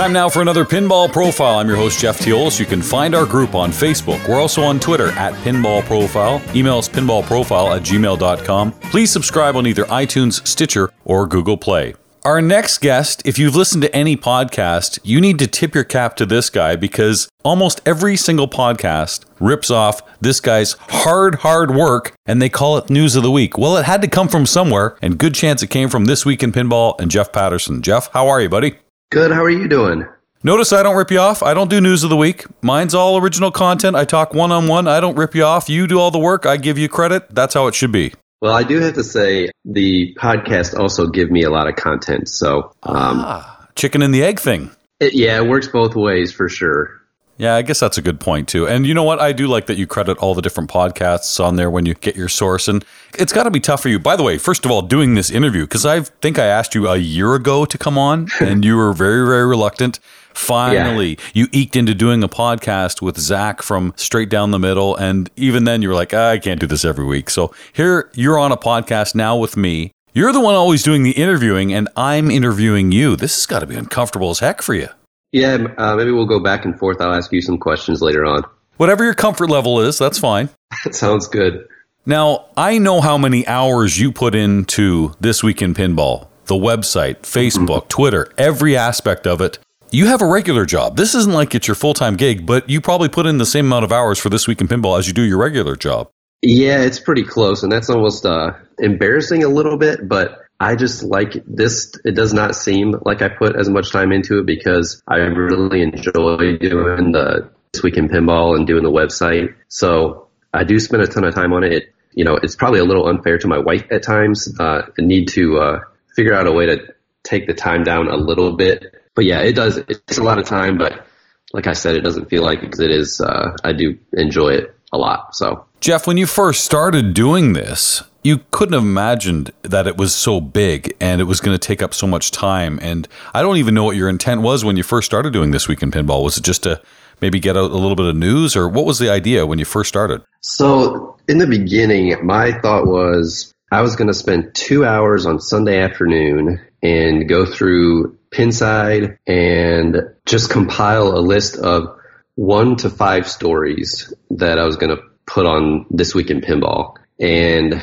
Time now for another Pinball Profile. I'm your host, Jeff Teolis. You can find our group on Facebook. We're also on Twitter at Pinball Profile. Email us pinballprofile at gmail.com. Please subscribe on either iTunes, Stitcher, or Google Play. Our next guest, if you've listened to any podcast, you need to tip your cap to this guy because almost every single podcast rips off this guy's hard, hard work and they call it News of the Week. Well, it had to come from somewhere, and good chance it came from This Week in Pinball and Jeff Patterson. Jeff, how are you, buddy? Good. How are you doing? Notice I don't rip you off. I don't do news of the week. Mine's all original content. I talk one on one. I don't rip you off. You do all the work. I give you credit. That's how it should be. Well, I do have to say the podcast also give me a lot of content. So, um, ah, chicken and the egg thing. It, yeah, it works both ways for sure. Yeah, I guess that's a good point too. And you know what? I do like that you credit all the different podcasts on there when you get your source. And it's got to be tough for you. By the way, first of all, doing this interview, because I think I asked you a year ago to come on and you were very, very reluctant. Finally, yeah. you eked into doing a podcast with Zach from Straight Down the Middle. And even then, you were like, I can't do this every week. So here you're on a podcast now with me. You're the one always doing the interviewing, and I'm interviewing you. This has got to be uncomfortable as heck for you. Yeah, uh, maybe we'll go back and forth. I'll ask you some questions later on. Whatever your comfort level is, that's fine. that sounds good. Now, I know how many hours you put into This Week in Pinball the website, Facebook. Twitter, every aspect of it you have a regular job. This isn't like it's your full time gig, but you probably put in the same amount of hours for this week in pinball as you do your regular job. Yeah, it's pretty close, and that's almost uh, embarrassing a little bit. But I just like this. It does not seem like I put as much time into it because I really enjoy doing the this week in pinball and doing the website. So I do spend a ton of time on it. it you know, it's probably a little unfair to my wife at times. Uh, I need to uh, figure out a way to take the time down a little bit but yeah, it does. It's a lot of time, but like I said, it doesn't feel like because it is. Uh, I do enjoy it a lot. So, Jeff, when you first started doing this, you couldn't have imagined that it was so big and it was going to take up so much time. And I don't even know what your intent was when you first started doing this week in pinball. Was it just to maybe get out a little bit of news, or what was the idea when you first started? So, in the beginning, my thought was I was going to spend two hours on Sunday afternoon and go through Pinside and just compile a list of one to five stories that I was going to put on this week in pinball. And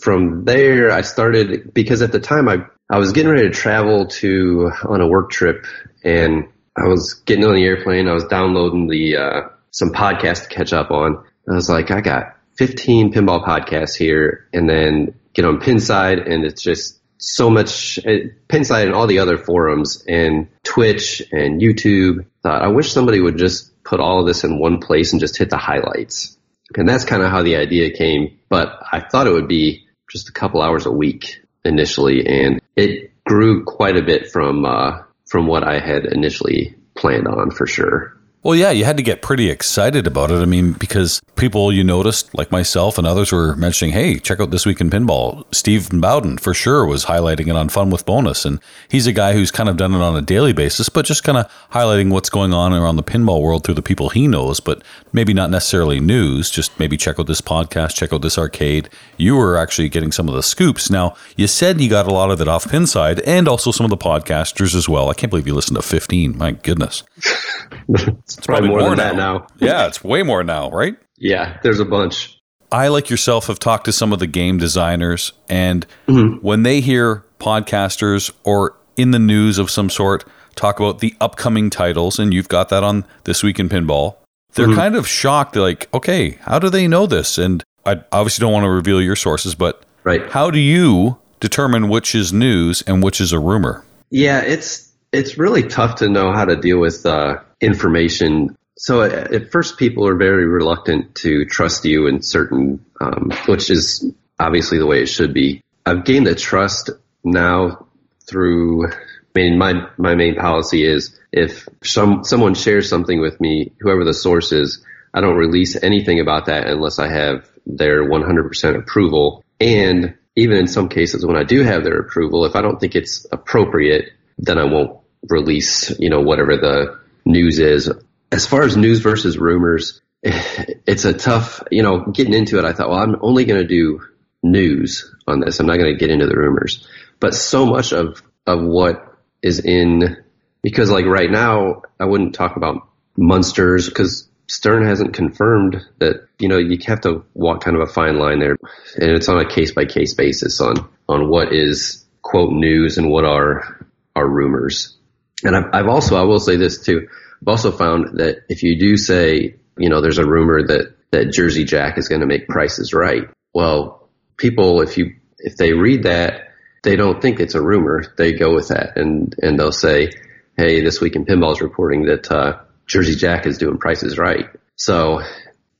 from there, I started because at the time I, I was getting ready to travel to on a work trip and I was getting on the airplane. I was downloading the, uh, some podcasts to catch up on. I was like, I got 15 pinball podcasts here and then get on Pinside and it's just so much uh, Pinside and all the other forums and Twitch and YouTube. Thought I wish somebody would just put all of this in one place and just hit the highlights. And that's kind of how the idea came. But I thought it would be just a couple hours a week initially, and it grew quite a bit from uh, from what I had initially planned on for sure. Well, yeah, you had to get pretty excited about it. I mean, because people you noticed, like myself and others, were mentioning, hey, check out This Week in Pinball. Steve Bowden, for sure, was highlighting it on Fun with Bonus. And he's a guy who's kind of done it on a daily basis, but just kind of highlighting what's going on around the pinball world through the people he knows, but maybe not necessarily news. Just maybe check out this podcast, check out this arcade. You were actually getting some of the scoops. Now, you said you got a lot of it off Pinside and also some of the podcasters as well. I can't believe you listened to 15. My goodness. It's probably, more, more than now. that now. yeah, it's way more now, right? Yeah, there's a bunch. I, like yourself, have talked to some of the game designers, and mm-hmm. when they hear podcasters or in the news of some sort talk about the upcoming titles, and you've got that on This Week in Pinball, they're mm-hmm. kind of shocked. They're like, okay, how do they know this? And I obviously don't want to reveal your sources, but right. how do you determine which is news and which is a rumor? Yeah, it's it's really tough to know how to deal with uh, information. So at first, people are very reluctant to trust you in certain, um, which is obviously the way it should be. I've gained the trust now through. I mean, my my main policy is if some someone shares something with me, whoever the source is, I don't release anything about that unless I have their 100% approval. And even in some cases, when I do have their approval, if I don't think it's appropriate, then I won't release, you know, whatever the news is. As far as news versus rumors, it's a tough, you know, getting into it. I thought, well, I'm only going to do news on this. I'm not going to get into the rumors. But so much of, of what is in because like right now, I wouldn't talk about Munsters because Stern hasn't confirmed that, you know, you have to walk kind of a fine line there. And it's on a case by case basis on, on what is quote news and what are, are rumors. And I've, I've also, I will say this too. I've also found that if you do say, you know, there's a rumor that, that Jersey Jack is going to make prices right. Well, people, if you, if they read that, they don't think it's a rumor. They go with that and, and they'll say, Hey, this week in pinball is reporting that, uh, Jersey Jack is doing prices right. So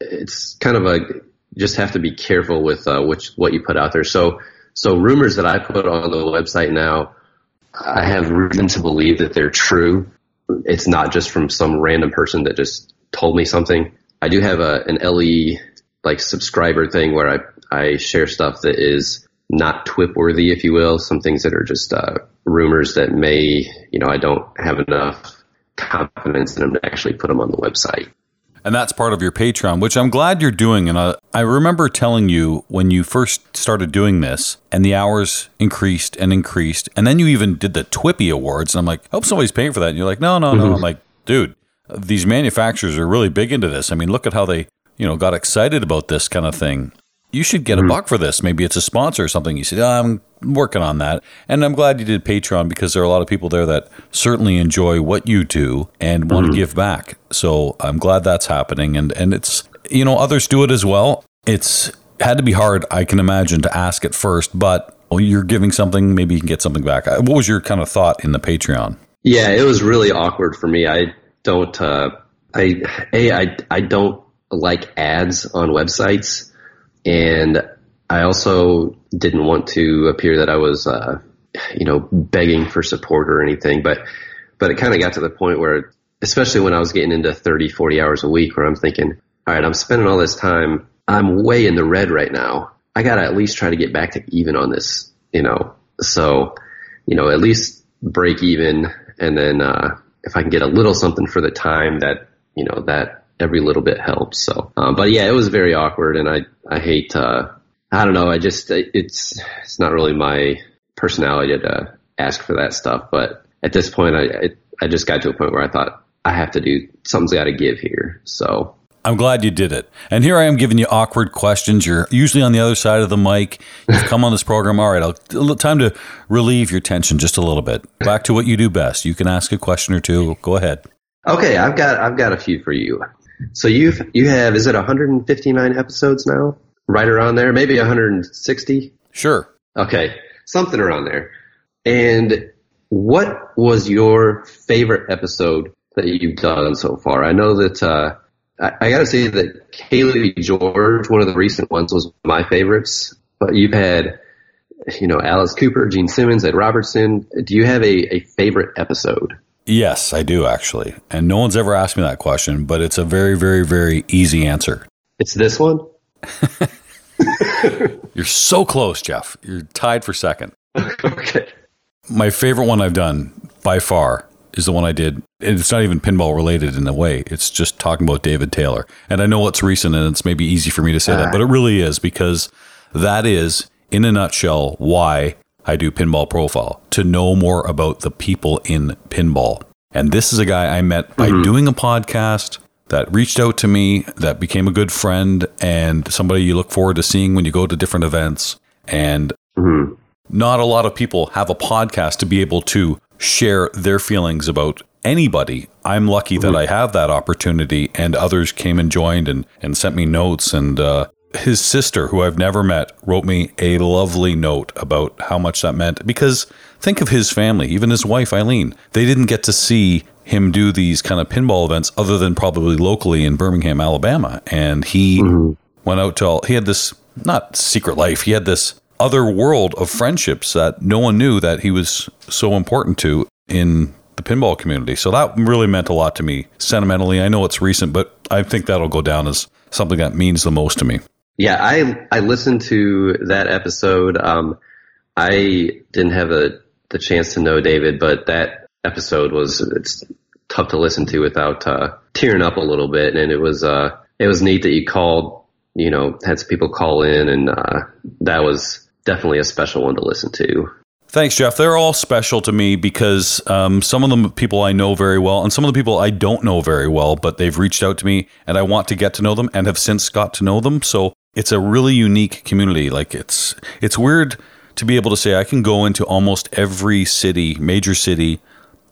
it's kind of a just have to be careful with uh, which what you put out there. So so rumors that I put on the website now, I have reason to believe that they're true. It's not just from some random person that just told me something. I do have a an LE like subscriber thing where I I share stuff that is not twip worthy, if you will. Some things that are just uh, rumors that may you know I don't have enough confidence in them to actually put them on the website. And that's part of your Patreon, which I'm glad you're doing. And I, I remember telling you when you first started doing this, and the hours increased and increased. And then you even did the Twippy Awards. And I'm like, I hope somebody's paying for that. And you're like, no, no, no. Mm-hmm. I'm like, dude, these manufacturers are really big into this. I mean, look at how they, you know, got excited about this kind of thing you should get mm-hmm. a buck for this. Maybe it's a sponsor or something. You said, oh, I'm working on that. And I'm glad you did Patreon because there are a lot of people there that certainly enjoy what you do and want mm-hmm. to give back. So I'm glad that's happening. And, and it's, you know, others do it as well. It's had to be hard, I can imagine, to ask at first, but well, you're giving something, maybe you can get something back. Uh, what was your kind of thought in the Patreon? Yeah, it was really awkward for me. I don't, uh, I, A, I, I don't like ads on websites and I also didn't want to appear that I was, uh, you know, begging for support or anything, but, but it kind of got to the point where, especially when I was getting into 30, 40 hours a week where I'm thinking, all right, I'm spending all this time. I'm way in the red right now. I got to at least try to get back to even on this, you know, so, you know, at least break even. And then, uh, if I can get a little something for the time that, you know, that every little bit helps. So, um, but yeah, it was very awkward, and I I hate. Uh, I don't know. I just it's it's not really my personality to ask for that stuff. But at this point, I I, I just got to a point where I thought I have to do something's got to give here. So I'm glad you did it. And here I am giving you awkward questions. You're usually on the other side of the mic. You've come on this program. All right, I'll, time to relieve your tension just a little bit. Back to what you do best. You can ask a question or two. Go ahead. Okay, I've got I've got a few for you. So you've you have is it 159 episodes now? Right around there, maybe 160. Sure. Okay, something around there. And what was your favorite episode that you've done so far? I know that uh, I, I got to say that Kaylee George, one of the recent ones, was my favorites. But you've had, you know, Alice Cooper, Gene Simmons, Ed Robertson. Do you have a, a favorite episode? Yes, I do actually. And no one's ever asked me that question, but it's a very, very, very easy answer. It's this one? You're so close, Jeff. You're tied for second. okay. My favorite one I've done by far is the one I did. It's not even pinball related in a way. It's just talking about David Taylor. And I know it's recent and it's maybe easy for me to say that, ah. but it really is because that is, in a nutshell, why I do Pinball Profile to know more about the people in pinball. And this is a guy I met by mm-hmm. doing a podcast that reached out to me, that became a good friend, and somebody you look forward to seeing when you go to different events. And mm-hmm. not a lot of people have a podcast to be able to share their feelings about anybody. I'm lucky mm-hmm. that I have that opportunity, and others came and joined and, and sent me notes. And uh, his sister, who I've never met, wrote me a lovely note about how much that meant. Because think of his family, even his wife, Eileen. They didn't get to see him do these kind of pinball events other than probably locally in Birmingham, Alabama. And he mm-hmm. went out to all, he had this, not secret life, he had this other world of friendships that no one knew that he was so important to in the pinball community. So that really meant a lot to me sentimentally. I know it's recent, but I think that'll go down as something that means the most to me. Yeah, I I listened to that episode. Um, I didn't have a, the chance to know David, but that episode was it's tough to listen to without uh, tearing up a little bit, and it was uh, it was neat that you called. You know, had some people call in, and uh, that was definitely a special one to listen to. Thanks, Jeff. They're all special to me because um, some of them people I know very well, and some of the people I don't know very well, but they've reached out to me, and I want to get to know them, and have since got to know them. So it's a really unique community. Like it's it's weird to be able to say I can go into almost every city, major city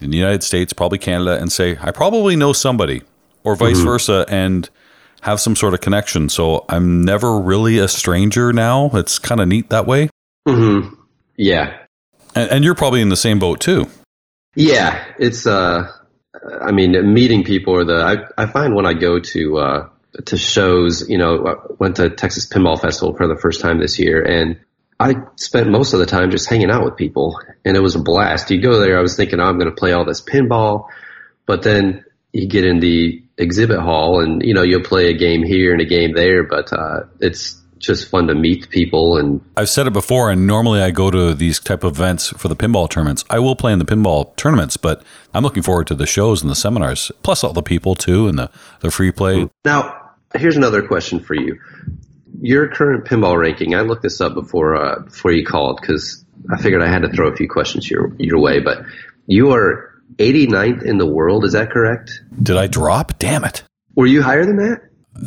in the United States, probably Canada, and say I probably know somebody, or vice mm-hmm. versa, and have some sort of connection. So I'm never really a stranger now. It's kind of neat that way. Mm-hmm. Yeah, and, and you're probably in the same boat too. Yeah, it's uh, I mean, meeting people or the I I find when I go to uh to shows, you know, I went to Texas Pinball Festival for the first time this year and I spent most of the time just hanging out with people and it was a blast. You go there, I was thinking, oh, I'm going to play all this pinball, but then you get in the exhibit hall and, you know, you'll play a game here and a game there, but, uh, it's just fun to meet people and I've said it before and normally I go to these type of events for the pinball tournaments. I will play in the pinball tournaments, but I'm looking forward to the shows and the seminars, plus all the people too and the, the free play. Now, here's another question for you. Your current pinball ranking, I looked this up before uh, before you called cuz I figured I had to throw a few questions your your way, but you are 89th in the world, is that correct? Did I drop? Damn it. Were you higher than that?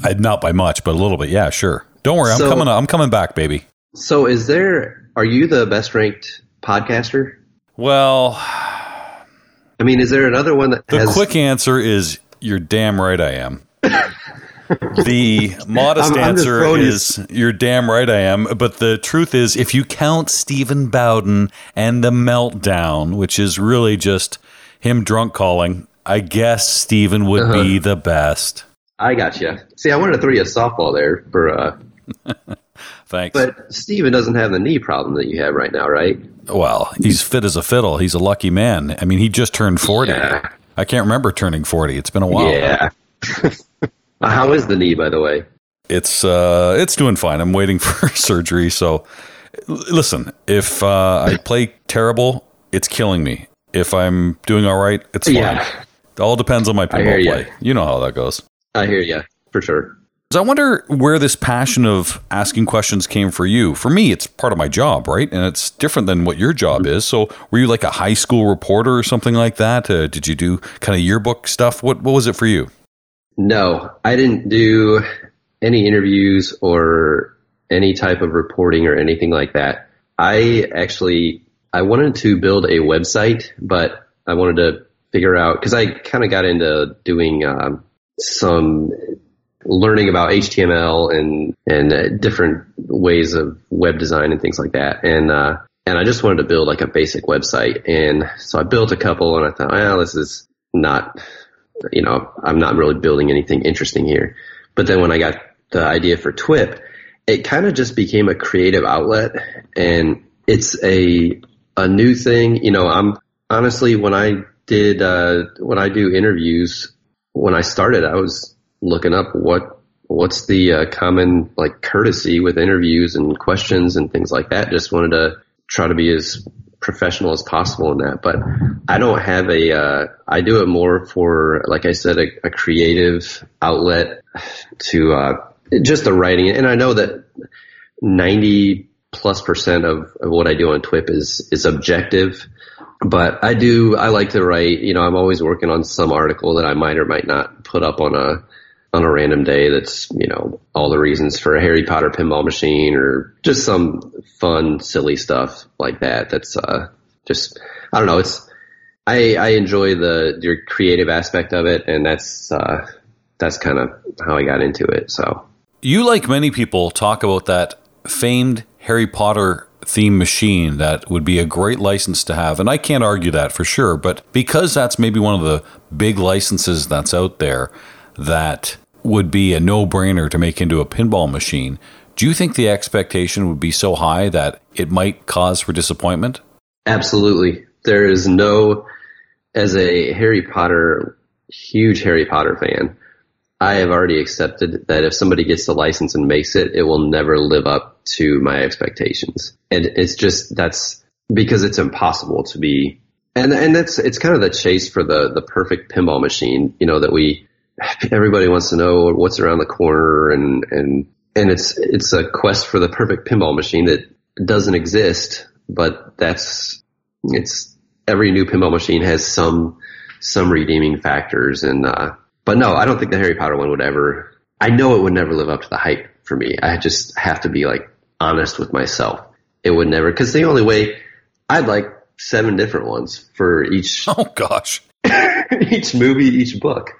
I, not by much, but a little bit. Yeah, sure. Don't worry, so, I'm coming. I'm coming back, baby. So, is there? Are you the best ranked podcaster? Well, I mean, is there another one that? The has... quick answer is you're damn right. I am. The modest I'm, I'm answer is you're damn right I am. But the truth is, if you count Stephen Bowden and the meltdown, which is really just him drunk calling, I guess Stephen would uh-huh. be the best. I got you. See, I wanted to throw you a softball there for uh, Thanks. But Steven doesn't have the knee problem that you have right now, right? Well, he's fit as a fiddle. He's a lucky man. I mean, he just turned 40. Yeah. I can't remember turning 40. It's been a while. Yeah. How is the knee, by the way? It's uh, it's doing fine. I'm waiting for surgery. So, listen, if uh, I play terrible, it's killing me. If I'm doing all right, it's fine. Yeah. It all depends on my pinball play. You know how that goes. I hear you for sure. So I wonder where this passion of asking questions came for you. For me, it's part of my job, right? And it's different than what your job is. So, were you like a high school reporter or something like that? Uh, did you do kind of yearbook stuff? What What was it for you? No, I didn't do any interviews or any type of reporting or anything like that. I actually I wanted to build a website, but I wanted to figure out because I kind of got into doing um, some learning about HTML and and uh, different ways of web design and things like that. And uh, and I just wanted to build like a basic website. And so I built a couple, and I thought, well, this is not, you know, I'm not really building anything interesting here. But then when I got the idea for TWIP, it kind of just became a creative outlet, and it's a a new thing. You know, I'm honestly when I did uh, when I do interviews, when I started, I was looking up what what's the uh, common like courtesy with interviews and questions and things like that. Just wanted to try to be as professional as possible in that. But I don't have a. Uh, I do it more for, like I said, a, a creative outlet to uh, just the writing. And I know that ninety plus percent of, of what I do on TWIP is is objective. But I do. I like to write. You know, I'm always working on some article that I might or might not put up on a on a random day that's, you know, all the reasons for a Harry Potter pinball machine or just some fun, silly stuff like that. That's, uh, just, I don't know. It's, I, I enjoy the, your creative aspect of it. And that's, uh, that's kind of how I got into it. So you, like many people, talk about that famed Harry Potter theme machine that would be a great license to have. And I can't argue that for sure. But because that's maybe one of the big licenses that's out there that would be a no brainer to make into a pinball machine, do you think the expectation would be so high that it might cause for disappointment? Absolutely. There is no, as a Harry Potter, huge Harry Potter fan, I have already accepted that if somebody gets the license and makes it, it will never live up to my expectations. And it's just, that's because it's impossible to be, and, and that's, it's kind of the chase for the, the perfect pinball machine, you know, that we, everybody wants to know what's around the corner and, and, and it's, it's a quest for the perfect pinball machine that doesn't exist, but that's it's every new pinball machine has some some redeeming factors, and uh, but no, I don't think the Harry Potter one would ever. I know it would never live up to the hype for me. I just have to be like honest with myself. It would never because the only way I'd like seven different ones for each. Oh gosh, each movie, each book,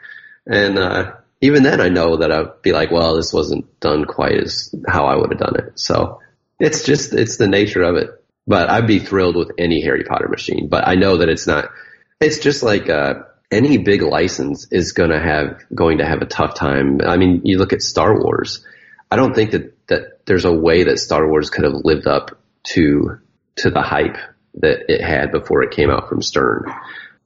and uh, even then, I know that I'd be like, well, this wasn't done quite as how I would have done it. So it's just it's the nature of it. But I'd be thrilled with any Harry Potter machine. But I know that it's not. It's just like uh, any big license is going to have going to have a tough time. I mean, you look at Star Wars. I don't think that that there's a way that Star Wars could have lived up to to the hype that it had before it came out from Stern.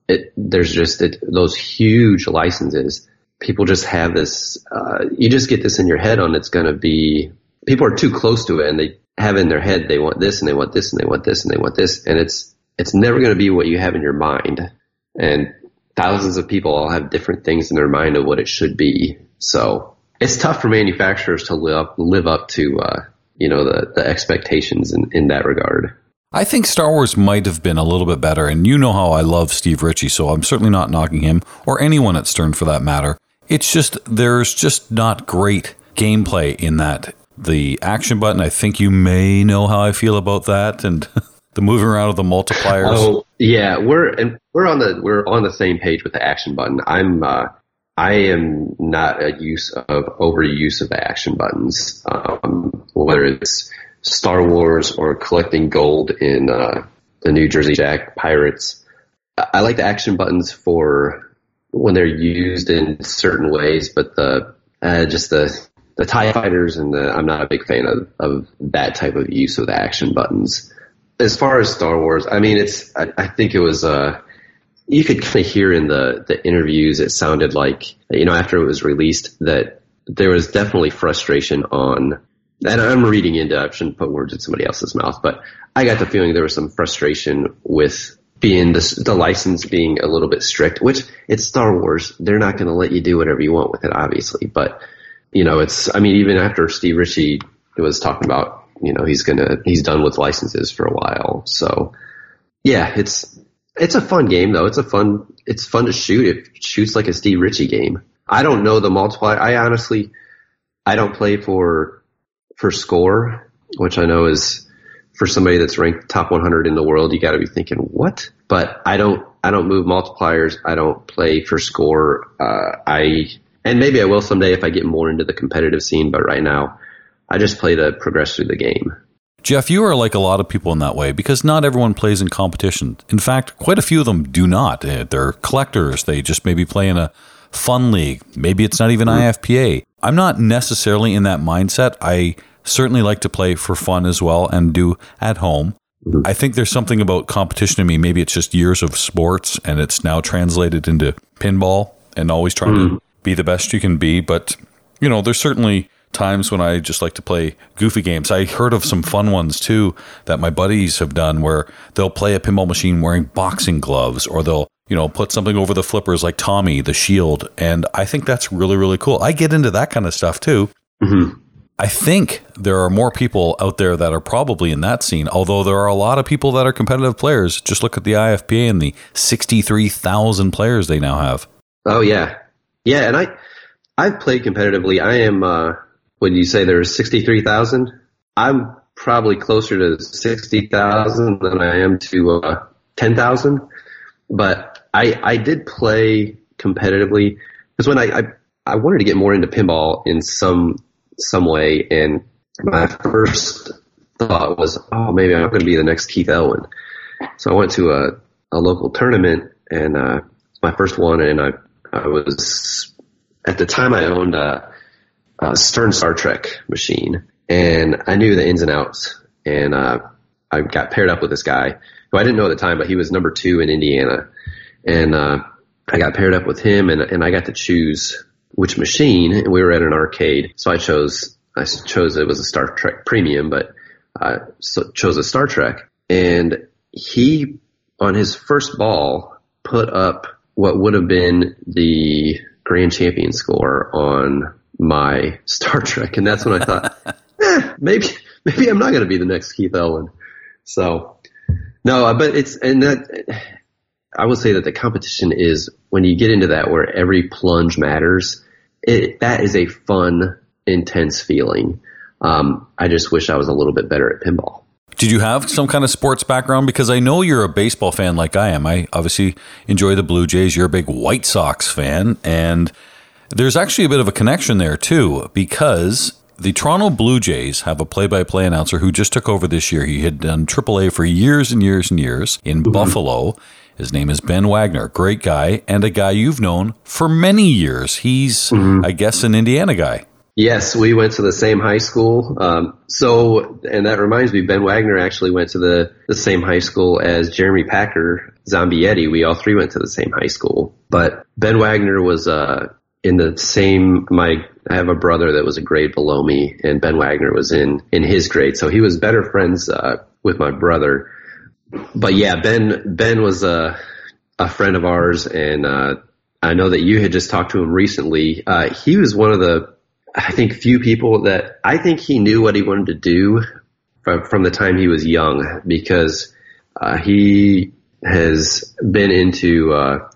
It, there's just it, those huge licenses. People just have this. Uh, you just get this in your head on it's going to be. People are too close to it, and they have in their head they want this, and they want this, and they want this, and they want this, and it's it's never going to be what you have in your mind. And thousands of people all have different things in their mind of what it should be. So it's tough for manufacturers to live up, live up to uh, you know the the expectations in, in that regard. I think Star Wars might have been a little bit better, and you know how I love Steve Ritchie, so I'm certainly not knocking him or anyone at Stern for that matter. It's just there's just not great gameplay in that. The action button, I think you may know how I feel about that, and the moving around of the multipliers. Oh yeah, we're and we're on the we're on the same page with the action button. I'm uh, I am not a use of overuse of the action buttons, um, whether it's Star Wars or collecting gold in uh, the New Jersey Jack Pirates. I like the action buttons for when they're used in certain ways, but the uh, just the the Tie Fighters and the I'm not a big fan of, of that type of use of the action buttons. As far as Star Wars, I mean, it's I, I think it was uh you could kind of hear in the the interviews it sounded like you know after it was released that there was definitely frustration on and I'm reading into I shouldn't put words in somebody else's mouth, but I got the feeling there was some frustration with being the, the license being a little bit strict, which it's Star Wars. They're not going to let you do whatever you want with it, obviously. But, you know, it's, I mean, even after Steve Ritchie was talking about, you know, he's going to, he's done with licenses for a while. So yeah, it's, it's a fun game though. It's a fun, it's fun to shoot. It shoots like a Steve Ritchie game. I don't know the multiplier. I honestly, I don't play for for score, which I know is for somebody that's ranked top 100 in the world, you got to be thinking what? But I don't, I don't move multipliers. I don't play for score. Uh, I, and maybe I will someday if I get more into the competitive scene, but right now I just play to progress through the game. Jeff, you are like a lot of people in that way because not everyone plays in competition. In fact, quite a few of them do not. They're collectors. They just maybe play in a fun league. Maybe it's not even IFPA. I'm not necessarily in that mindset. I certainly like to play for fun as well and do at home. I think there's something about competition to me. Maybe it's just years of sports and it's now translated into pinball and always trying mm. to be the best you can be. But, you know, there's certainly times when I just like to play goofy games. I heard of some fun ones too that my buddies have done where they'll play a pinball machine wearing boxing gloves or they'll, you know, put something over the flippers like Tommy, the shield. And I think that's really, really cool. I get into that kind of stuff too. Mm-hmm. I think there are more people out there that are probably in that scene, although there are a lot of people that are competitive players. Just look at the IFPA and the 63,000 players they now have. Oh, yeah. Yeah, and I, I've played competitively. I am, uh, would you say there's 63,000? I'm probably closer to 60,000 than I am to uh, 10,000. But I, I did play competitively because when I, I, I wanted to get more into pinball in some some way. And my first thought was, oh, maybe I'm going to be the next Keith Elwin. So I went to a, a local tournament and, uh, my first one and I, I was, at the time I owned a, a Stern Star Trek machine and I knew the ins and outs and, uh, I got paired up with this guy who I didn't know at the time, but he was number two in Indiana. And, uh, I got paired up with him and, and I got to choose which machine, and we were at an arcade. So I chose, I chose it was a Star Trek Premium, but I so chose a Star Trek. And he, on his first ball, put up what would have been the grand champion score on my Star Trek. And that's when I thought, eh, maybe, maybe I'm not going to be the next Keith Elwin. So No, but it's and that I will say that the competition is when you get into that where every plunge matters. It, that is a fun, intense feeling. Um, I just wish I was a little bit better at pinball. Did you have some kind of sports background? Because I know you're a baseball fan like I am. I obviously enjoy the Blue Jays. You're a big White Sox fan. And there's actually a bit of a connection there, too, because the Toronto Blue Jays have a play by play announcer who just took over this year. He had done AAA for years and years and years in mm-hmm. Buffalo. His name is Ben Wagner, great guy, and a guy you've known for many years. He's, mm-hmm. I guess, an Indiana guy. Yes, we went to the same high school. Um, so, and that reminds me, Ben Wagner actually went to the, the same high school as Jeremy Packer, Zombie Yeti. We all three went to the same high school. But Ben Wagner was uh, in the same. My I have a brother that was a grade below me, and Ben Wagner was in in his grade, so he was better friends uh, with my brother. But yeah, Ben Ben was a a friend of ours, and uh, I know that you had just talked to him recently. Uh, he was one of the I think few people that I think he knew what he wanted to do from, from the time he was young because uh, he has been into uh,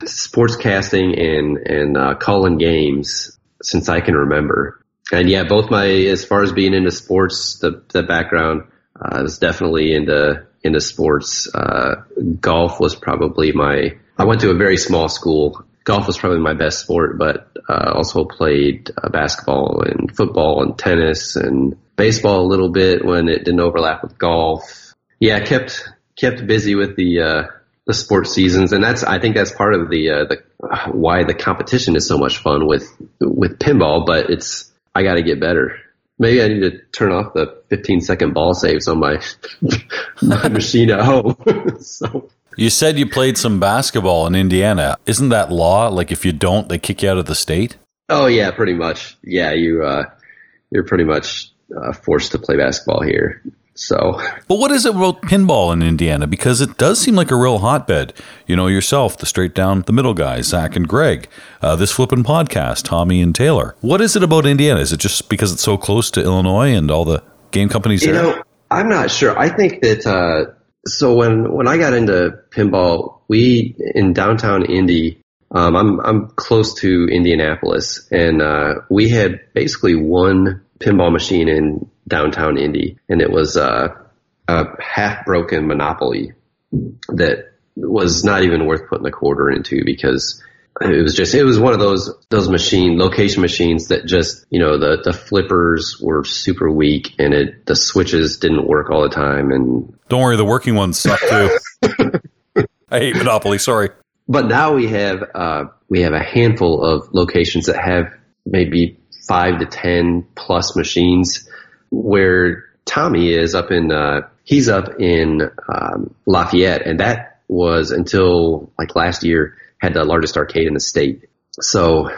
sportscasting and and uh, calling games since I can remember. And yeah, both my as far as being into sports, the the background uh, was definitely into into sports. Uh, golf was probably my. I went to a very small school golf was probably my best sport, but uh, also played uh, basketball and football and tennis and baseball a little bit when it didn't overlap with golf. Yeah, kept kept busy with the uh, the sports seasons, and that's I think that's part of the uh, the why the competition is so much fun with with pinball. But it's I got to get better. Maybe I need to turn off the 15 second ball saves on my my machine at home. so you said you played some basketball in Indiana. Isn't that law? Like if you don't, they kick you out of the state? Oh yeah, pretty much. Yeah, you uh, you're pretty much uh, forced to play basketball here. So, but what is it about pinball in Indiana? Because it does seem like a real hotbed. You know yourself, the straight down the middle guys, Zach and Greg, uh, this flipping podcast, Tommy and Taylor. What is it about Indiana? Is it just because it's so close to Illinois and all the game companies you there? know, I'm not sure. I think that uh, so when when I got into pinball, we in downtown Indy. Um, I'm I'm close to Indianapolis, and uh, we had basically one pinball machine in downtown Indy, and it was uh, a half broken Monopoly that was not even worth putting a quarter into because it was just it was one of those those machine location machines that just you know the the flippers were super weak and it the switches didn't work all the time and don't worry the working ones suck too. I hate monopoly sorry. But now we have uh, we have a handful of locations that have maybe five to ten plus machines where tommy is up in uh, he's up in um, lafayette and that was until like last year had the largest arcade in the state. So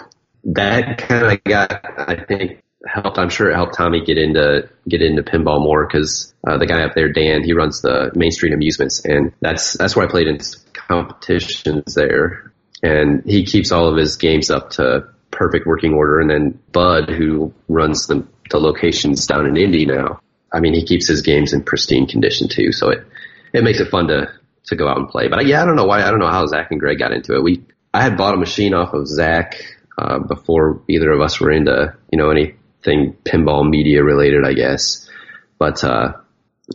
that kind of got, I think, helped. I'm sure it helped Tommy get into get into pinball more because uh, the guy up there, Dan, he runs the Main Street Amusements, and that's that's where I played in competitions there. And he keeps all of his games up to perfect working order. And then Bud, who runs the the locations down in Indy now, I mean, he keeps his games in pristine condition too. So it it makes it fun to to go out and play. But yeah, I don't know why. I don't know how Zach and Greg got into it. We I had bought a machine off of Zach uh, before either of us were into you know anything pinball media related, I guess. But uh,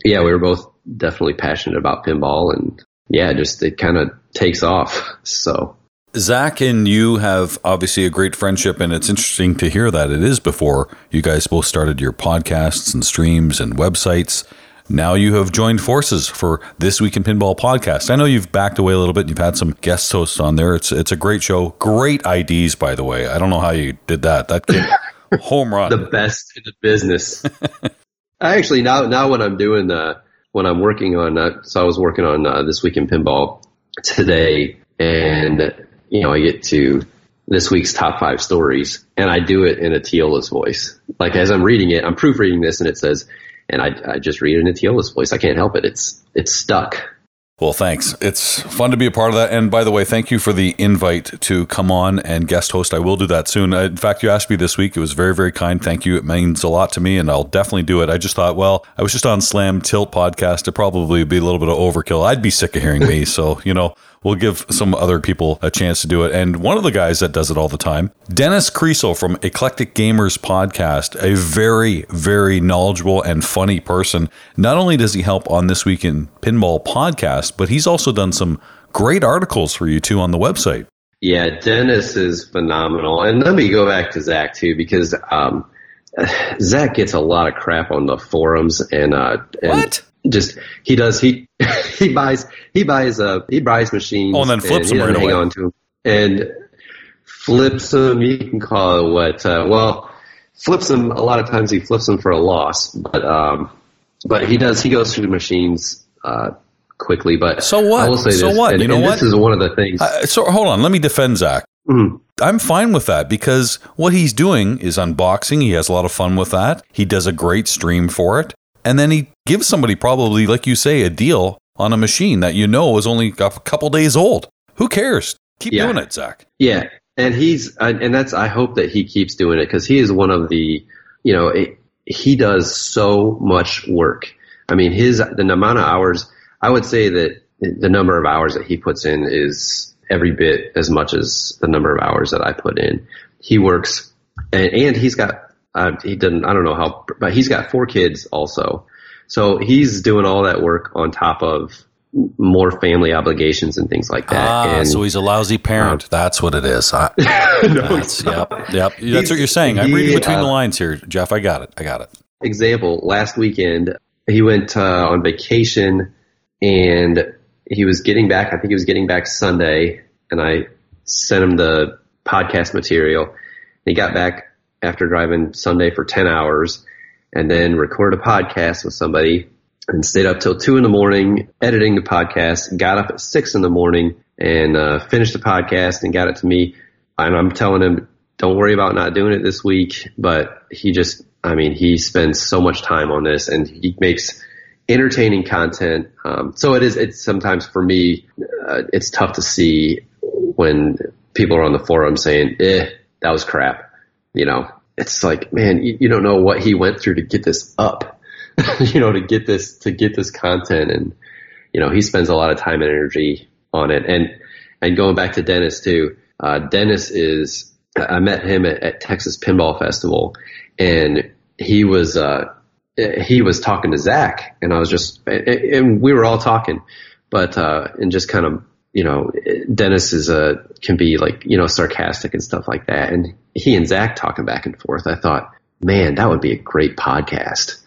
yeah, we were both definitely passionate about pinball, and yeah, just it kind of takes off. So. Zach and you have obviously a great friendship, and it's interesting to hear that it is before you guys both started your podcasts and streams and websites now you have joined forces for this week in pinball podcast. I know you've backed away a little bit. and You've had some guest hosts on there. It's it's a great show. Great IDs, by the way. I don't know how you did that. That came home run. the best in the business. I actually now now when I'm doing uh, when I'm working on uh, so I was working on uh, this week in pinball today, and you know I get to this week's top five stories, and I do it in a Teolis voice. Like as I'm reading it, I'm proofreading this, and it says and I, I just read it in a Teolis voice. I can't help it. It's it's stuck. Well, thanks. It's fun to be a part of that. And by the way, thank you for the invite to come on and guest host. I will do that soon. In fact, you asked me this week. It was very, very kind. Thank you. It means a lot to me, and I'll definitely do it. I just thought, well, I was just on Slam Tilt podcast. It probably would be a little bit of overkill. I'd be sick of hearing me. So, you know, we'll give some other people a chance to do it. And one of the guys that does it all the time, Dennis Creasel from Eclectic Gamers Podcast, a very, very knowledgeable and funny person. Not only does he help on This Week in Pinball podcast, but he's also done some great articles for you too on the website. Yeah, Dennis is phenomenal. And let me go back to Zach too, because um, Zach gets a lot of crap on the forums and, uh, and What? Just he does he he buys he buys uh he buys machines Oh, and then flips he them right hang away. on to them and flips them you can call it what uh, well flips them a lot of times he flips them for a loss but um but he does he goes through the machines uh quickly but So what? I will say So this, what? and, You know and what? this is one of the things Uh, so hold on, let me defend Zach. Mhm. I'm fine with that because what he's doing is unboxing. He has a lot of fun with that. He does a great stream for it. And then he gives somebody probably, like you say, a deal on a machine that you know is only a couple days old. Who cares? Keep Yeah. doing it, Zach. Yeah, and he's and that's I hope that he keeps doing it because he is one of the you know it, he does so much work. I mean his the amount of hours I would say that the number of hours that he puts in is every bit as much as the number of hours that I put in. He works and, and he's got uh, he doesn't I don't know how but he's got four kids also. So he's doing all that work on top of more family obligations and things like that. Ah, and so he's a lousy parent. That's what it is. I, No, that's, he's yep, yep. That's what you're saying. I'm he, reading between uh, the lines here, Jeff. I got it. I got it. example, last weekend he went uh, on vacation and he was getting back. I think he was getting back Sunday, and I sent him the podcast material. He got back after driving Sunday for ten hours, and then recorded a podcast with somebody, and stayed up till two in the morning editing the podcast. Got up at six in the morning and uh, finished the podcast and got it to me. And I'm telling him, don't worry about not doing it this week. But he just, I mean, he spends so much time on this and he makes entertaining content. Um, so it is, it's sometimes for me, uh, it's tough to see when people are on the forum saying, eh, that was crap. You know, it's like, man, you, you don't know what he went through to get this up, you know, to get this, to get this content. And, you know, he spends a lot of time and energy on it. And, and going back to Dennis too, uh, Dennis is, I met him at, at Texas Pinball Festival and he was, uh, he was talking to Zach and I was just, and we were all talking, but, uh, and just kind of, you know, Dennis is a, can be like, you know, sarcastic and stuff like that. And he and Zach talking back and forth. I thought, man, that would be a great podcast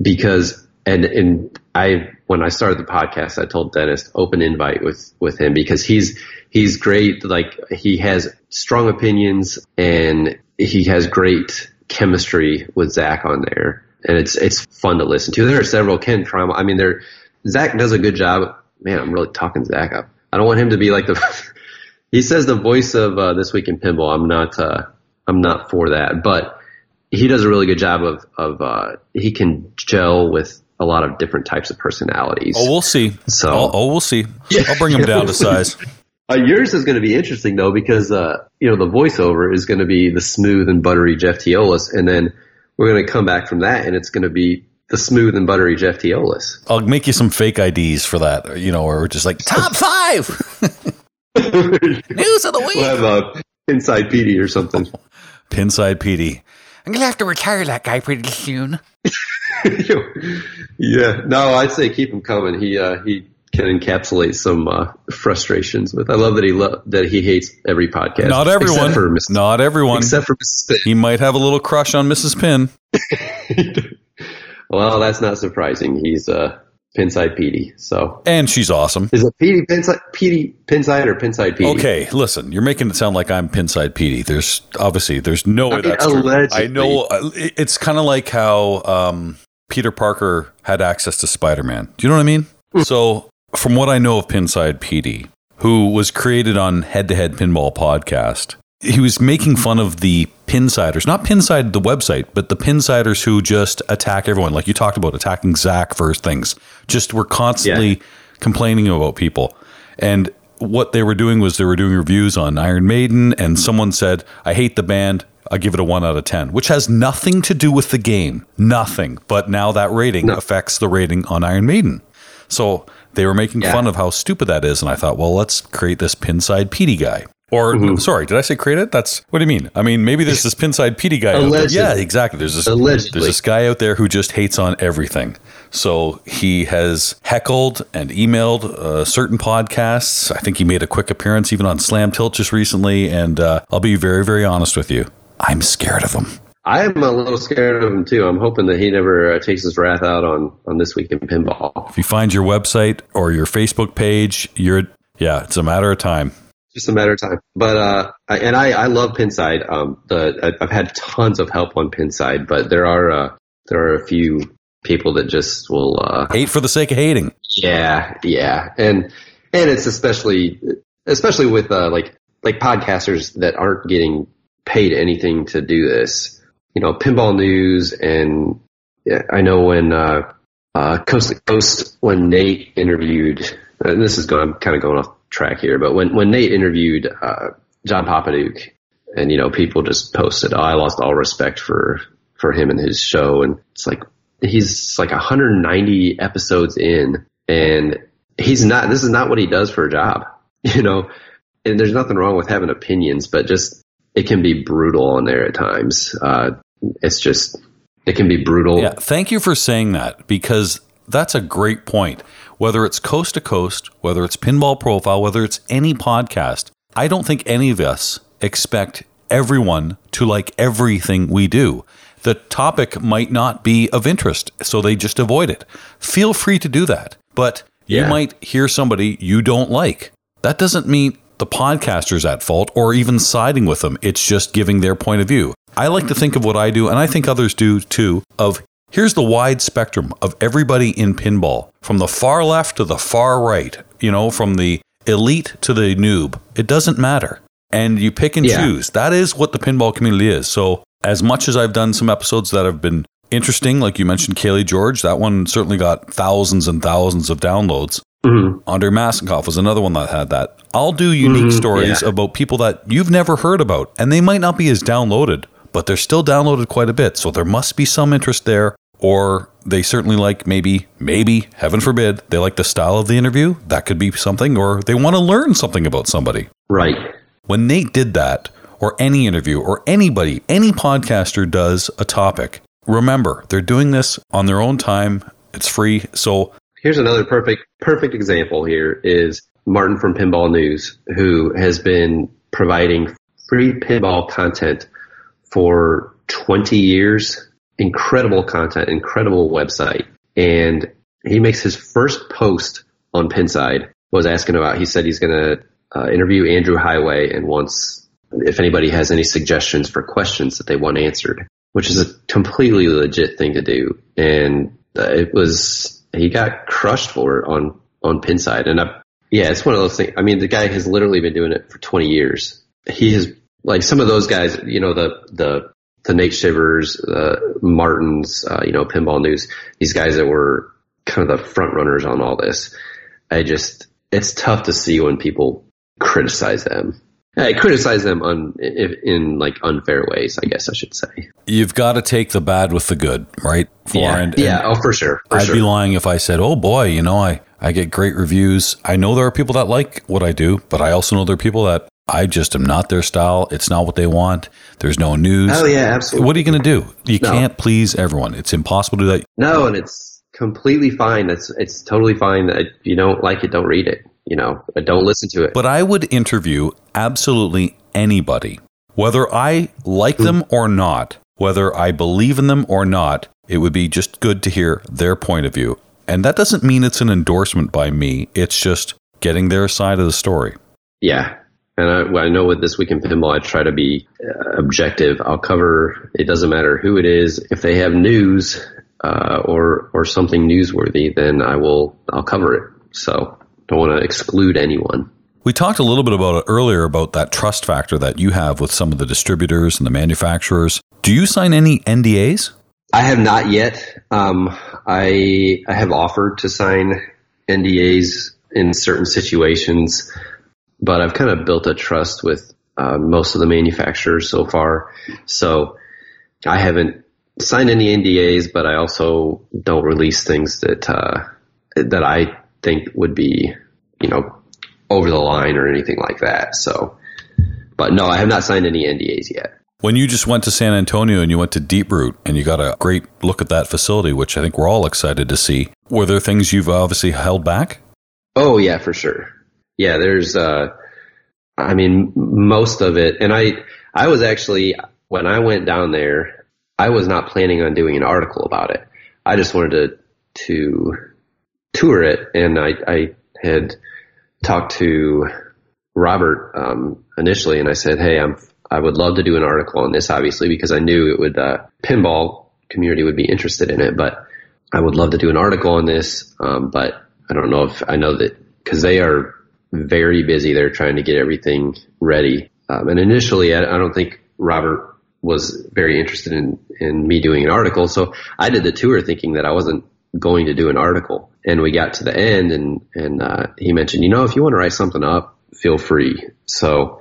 because, and, and I, when I started the podcast, I told Dennis open invite with, with him because he's, he's great. Like he has strong opinions and he has great chemistry with Zach on there. And it's, it's fun to listen to. There are several Ken Trauma. I mean, there, Zach does a good job. Man, I'm really talking Zach up. I don't want him to be like the, he says the voice of, uh, this week in pinball. I'm not, uh, I'm not for that, but he does a really good job of, of, uh, he can gel with a lot of different types of personalities. Oh, we'll see. So- oh, oh, we'll see. I'll bring him down to size. Uh, yours is going to be interesting though because uh, you know the voiceover is going to be the smooth and buttery Jeff Teolis, and then we're going to come back from that, and it's going to be the smooth and buttery Jeff Teolis. I'll make you some fake IDs for that, you know, or just like top five news of the week. we have a Inside PD or something. Pinside PD. I'm gonna have to retire that guy pretty soon. yeah, no, I'd say keep him coming. He uh, he can encapsulate some uh, frustrations with. I love that he lo- that he hates every podcast. Not everyone. Not everyone. except for Mrs. he might have a little crush on Mrs. Pin. Well, that's not surprising. He's uh, Pinside Petey. So And she's awesome. is it Petey Pinside Petey Pinside or Pinside Petey? Okay, listen, you're making it sound like I'm Pinside Petey. There's obviously there's no way I mean, that's true. I know uh, it's kind of like how um, Peter Parker had access to Spider-Man. Do you know what I mean? Hmm. so, from what I know of Pinside Petey, who was created on Head to Head Pinball podcast, he was making fun of the Pinsiders, not Pinside the website, but the Pinsiders who just attack everyone. Like you talked about attacking Zach for things. Just were constantly complaining about people. And what they were doing was they were doing reviews on Iron Maiden, and someone said, I hate the band. I give it a one out of 10, which has nothing to do with the game. Nothing. But now that rating No. affects the rating on Iron Maiden. So they were making Yeah. fun of how stupid that is. And I thought, well, let's create this Pinside Petey guy. Or, Mm-hmm. sorry, did I say create it? That's what do you mean? I mean, maybe there's this Pinside Petey guy. Yeah, exactly. There's this, Allegedly. there's this guy out there who just hates on everything. So he has heckled and emailed uh, certain podcasts. I think he made a quick appearance even on Slam Tilt just recently. And uh, I'll be very, very honest with you. I'm scared of him. I am a little scared of him too. I'm hoping that he never uh, takes his wrath out on on this week in pinball. If you find your website or your Facebook page, you're, yeah, it's a matter of time. Just a matter of time. But uh, I, and I I love Pinside. Um, the I've had tons of help on Pinside, but there are uh, there are a few people that just will uh, Hate for the sake of hating. Yeah, yeah, and and it's especially especially with uh, like like podcasters that aren't getting paid anything to do this. You know, pinball news, and yeah, I know when uh, uh, Coast to Coast when Nate interviewed. And this is going. I'm kind of going off track here, but when when Nate interviewed uh, John Popadiuk, and you know, people just posted, oh, "I lost all respect for for him and his show," and it's like he's like 190 episodes in and he's not this is not what he does for a job you know? And there's nothing wrong with having opinions but just it can be brutal on there at times. Uh it's just it can be brutal. Yeah, thank you for saying that because that's a great point. Whether it's coast to coast, whether it's pinball profile, whether it's any podcast, I don't think any of us expect everyone to like everything we do. The topic might not be of interest, so they just avoid it. Feel free to do that. But you might hear somebody you don't like. That doesn't mean the podcaster's at fault or even siding with them. It's just giving their point of view. I like to think of what I do, and I think others do too, of here's the wide spectrum of everybody in pinball, from the far left to the far right, you know, from the elite to the noob. It doesn't matter. And you pick and Yeah. choose. That is what the pinball community is. So, as much as I've done some episodes that have been interesting, like you mentioned, Kaylee George, that one certainly got thousands and thousands of downloads. Mhm. Andre Massenkoff was another one that had that. I'll do unique stories yeah. about people that you've never heard about, and they might not be as downloaded, but they're still downloaded quite a bit. So there must be some interest there, or they certainly like maybe, maybe, heaven forbid, they like the style of the interview. That could be something, or they want to learn something about somebody. right When Nate did that, or any interview, or anybody, any podcaster does a topic, remember, they're doing this on their own time. It's free. So here's another perfect perfect example here is martin from pinball news who has been providing free pinball content for 20 years incredible content incredible website. And he makes his first post on pinside was asking about he said he's going to uh, interview andrew Heighway and wants if anybody has any suggestions for questions that they want answered which is a completely legit thing to do. And uh, it was he got crushed for it on on pinside and I, yeah it's one of those things i mean the guy has literally been doing it for 20 years. He has like some of those guys you know the the the Nate Shivers, uh, Martins, uh, you know, Pinball News, these guys that were kind of the front runners on all this. I just, it's tough to see when people criticize them. I criticize them un, in, in like unfair ways, I guess I should say. you've got to take the bad with the good, right? Yeah, And- yeah, oh for sure, for I'd sure. be lying if I said, "Oh boy, you know, I I get great reviews." I know there are people that like what I do, but I also know there are people that I just am not their style. It's not what they want. There's no news. oh yeah, absolutely. What are you going to do? You No. can't please everyone. It's impossible to do that. No, and it's completely fine. That's it's totally fine. That if you don't like it, don't read it. You know, uh, don't listen to it. But I would interview absolutely anybody, whether I like them hmm. or not, whether I believe in them or not. It would be just good to hear their point of view. And that doesn't mean it's an endorsement by me. It's just getting their side of the story. Yeah. And I, well, I know with this week in pinball, I try to be uh, objective. I'll cover. It doesn't matter who it is. If they have news uh, or or something newsworthy, then I will. I'll cover it. So don't want to exclude anyone. We talked a little bit about it earlier about that trust factor that you have with some of the distributors and the manufacturers. Do you sign any NDAs? I have not yet. Um, I I have offered to sign NDAs in certain situations, but I've kind of built a trust with uh, most of the manufacturers so far. So I haven't signed any NDAs, but I also don't release things that uh, that I think would be, you know, over the line or anything like that. So, but no, I have not signed any NDAs yet. When you just went to San Antonio and you went to Deeproot and you got a great look at that facility, which I think we're all excited to see, were there things you've obviously held back? Oh yeah, for sure. Yeah, there's uh I mean most of it and I I was actually when I went down there, I was not planning on doing an article about it. I just wanted to to tour it and I I had talked to Robert um initially and I said, "Hey, I'm I would love to do an article on this obviously because I knew it would uh pinball community would be interested in it, but I would love to do an article on this, um, but I don't know if I know that because they are very busy. They're trying to get everything ready. Um, and initially, I, I, don't think Robert was very interested in, in me doing an article. So I did the tour thinking that I wasn't going to do an article. And we got to the end and, and, uh, he mentioned, you know, if you want to write something up, feel free. So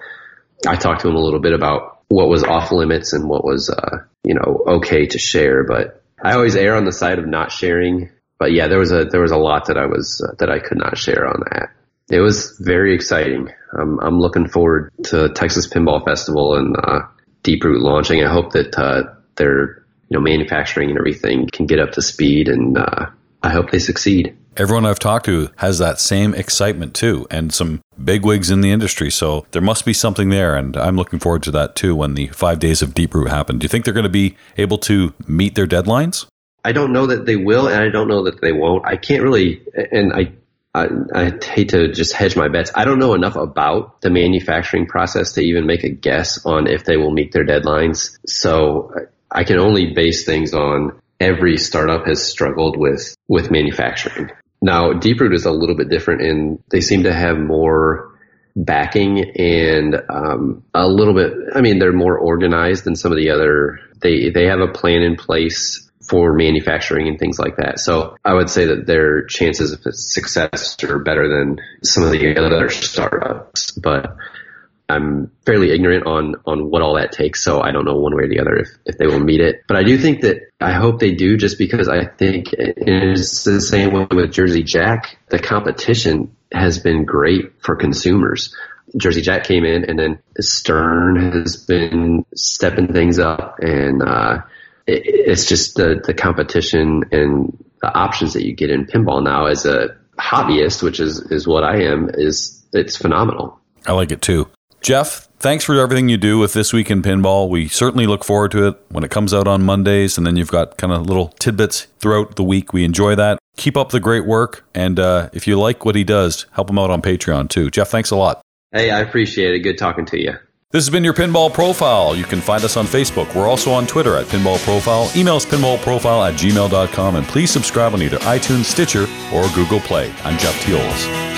I talked to him a little bit about what was off limits and what was, uh, you know, okay to share, but I always err on the side of not sharing but yeah, there was a there was a lot that I was uh, that I could not share on that. It was very exciting. I'm I'm looking forward to Texas Pinball Festival and uh, Deeproot launching. I hope that uh, their you know manufacturing and everything can get up to speed, and uh, I hope they succeed. Everyone I've talked to has that same excitement too, and some bigwigs in the industry. So there must be something there, and I'm looking forward to that too when the five days of Deeproot happen. Do you think they're going to be able to meet their deadlines? I don't know that they will, and I don't know that they won't. I can't really, and I, I, I hate to just hedge my bets. I don't know enough about the manufacturing process to even make a guess on if they will meet their deadlines. So I can only base things on every startup has struggled with with manufacturing. Now, Deeproot is a little bit different in they seem to have more backing and um, a little bit. I mean, they're more organized than some of the other. They they have a plan in place for manufacturing and things like that. So I would say that their chances of success are better than some of the other startups, but I'm fairly ignorant on, on what all that takes. So I don't know one way or the other if, if they will meet it, but I do think that I hope they do just because I think it's the same way with Jersey Jack. The competition has been great for consumers. Jersey Jack came in and then Stern has been stepping things up and, uh, it's just the, the competition and the options that you get in pinball now as a hobbyist, which is, is what I am, is it's phenomenal. I like it too. Jeff, thanks for everything you do with This Week in Pinball. We certainly look forward to it when it comes out on Mondays, and then you've got kind of little tidbits throughout the week. We enjoy that. Keep up the great work, and uh, if you like what he does, help him out on Patreon too. Jeff, thanks a lot. Hey, I appreciate it. Good talking to you. This has been your Pinball Profile. You can find us on Facebook. We're also on Twitter at Pinball Profile. Email us pinballprofile at gmail.com. And please subscribe on either iTunes, Stitcher, or Google Play. I'm Jeff Teolis.